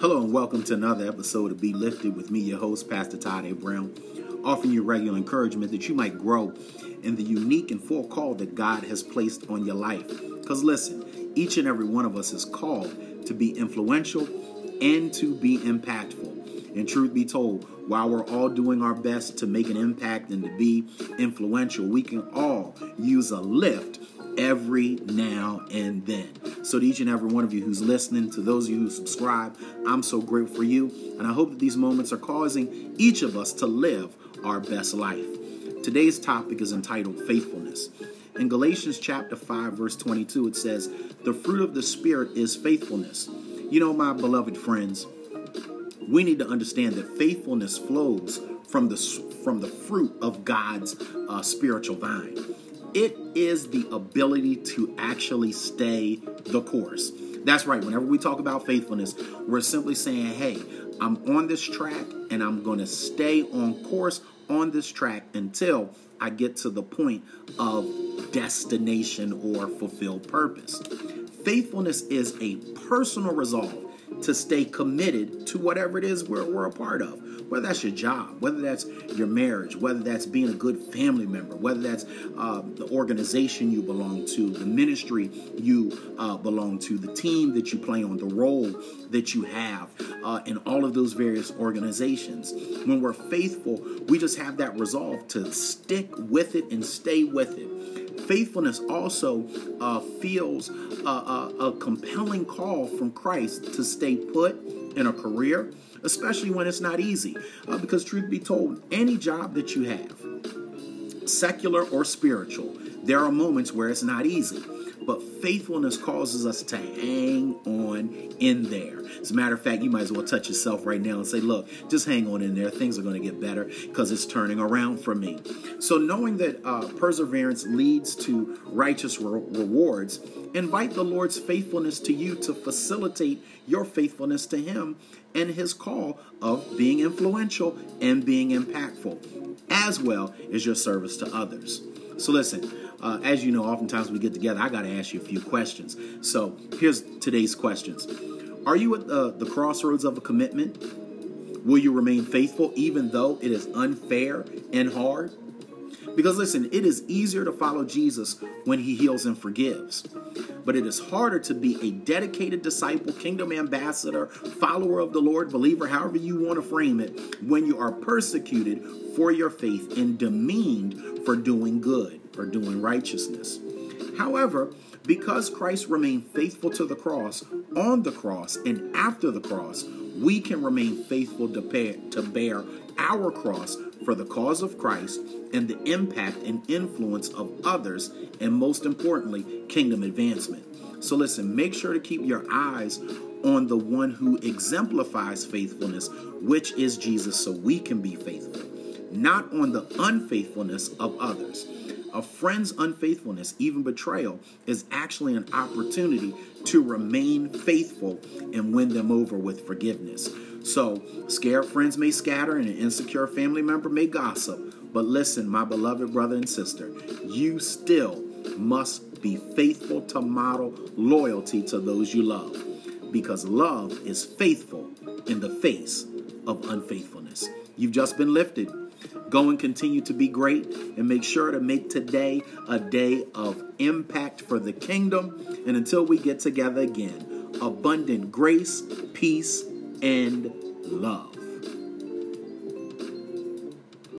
Hello and welcome to another episode of Be Lifted with me, your host, Pastor Todd A. Brown, offering you regular encouragement that you might grow in the unique and full call that God has placed on your life. Because listen, each and every one of us is called to be influential and to be impactful. And truth be told, while we're all doing our best to make an impact and to be influential, we can all use a lift every now and then. So, to each and every one of you who's listening, to those of you who subscribe, I'm so grateful for you. And I hope that these moments are causing each of us to live our best life. Today's topic is entitled Faithfulness. In Galatians chapter 5, verse 22, it says, The fruit of the Spirit is faithfulness. You know, my beloved friends, we need to understand that faithfulness flows from the, from the fruit of God's uh, spiritual vine. It is the ability to actually stay the course. That's right. Whenever we talk about faithfulness, we're simply saying, hey, I'm on this track and I'm going to stay on course on this track until I get to the point of destination or fulfilled purpose. Faithfulness is a personal resolve to stay committed to whatever it is we're, we're a part of. Whether that's your job, whether that's your marriage, whether that's being a good family member, whether that's uh, the organization you belong to, the ministry you uh, belong to, the team that you play on, the role that you have uh, in all of those various organizations. When we're faithful, we just have that resolve to stick with it and stay with it faithfulness also uh, feels a, a, a compelling call from Christ to stay put in a career, especially when it's not easy. Uh, because, truth be told, any job that you have, secular or spiritual, there are moments where it's not easy but faithfulness causes us to hang on in there. As a matter of fact, you might as well touch yourself right now and say, Look, just hang on in there. Things are going to get better because it's turning around for me. So, knowing that uh, perseverance leads to righteous re- rewards, invite the Lord's faithfulness to you to facilitate your faithfulness to Him and His call of being influential and being impactful, as well as your service to others. So, listen, uh, as you know, oftentimes we get together, I got to ask you a few questions. So here's today's questions Are you at the, the crossroads of a commitment? Will you remain faithful even though it is unfair and hard? Because listen, it is easier to follow Jesus when he heals and forgives. But it is harder to be a dedicated disciple, kingdom ambassador, follower of the Lord, believer, however you want to frame it, when you are persecuted for your faith and demeaned for doing good or doing righteousness. However, because Christ remained faithful to the cross, on the cross, and after the cross, we can remain faithful to bear, to bear our cross for the cause of Christ and the impact and influence of others, and most importantly, kingdom advancement. So, listen, make sure to keep your eyes on the one who exemplifies faithfulness, which is Jesus, so we can be faithful, not on the unfaithfulness of others. A friend's unfaithfulness, even betrayal, is actually an opportunity to remain faithful and win them over with forgiveness. So, scared friends may scatter and an insecure family member may gossip. But listen, my beloved brother and sister, you still must be faithful to model loyalty to those you love because love is faithful in the face of unfaithfulness. You've just been lifted. Go and continue to be great and make sure to make today a day of impact for the kingdom. And until we get together again, abundant grace, peace, and love.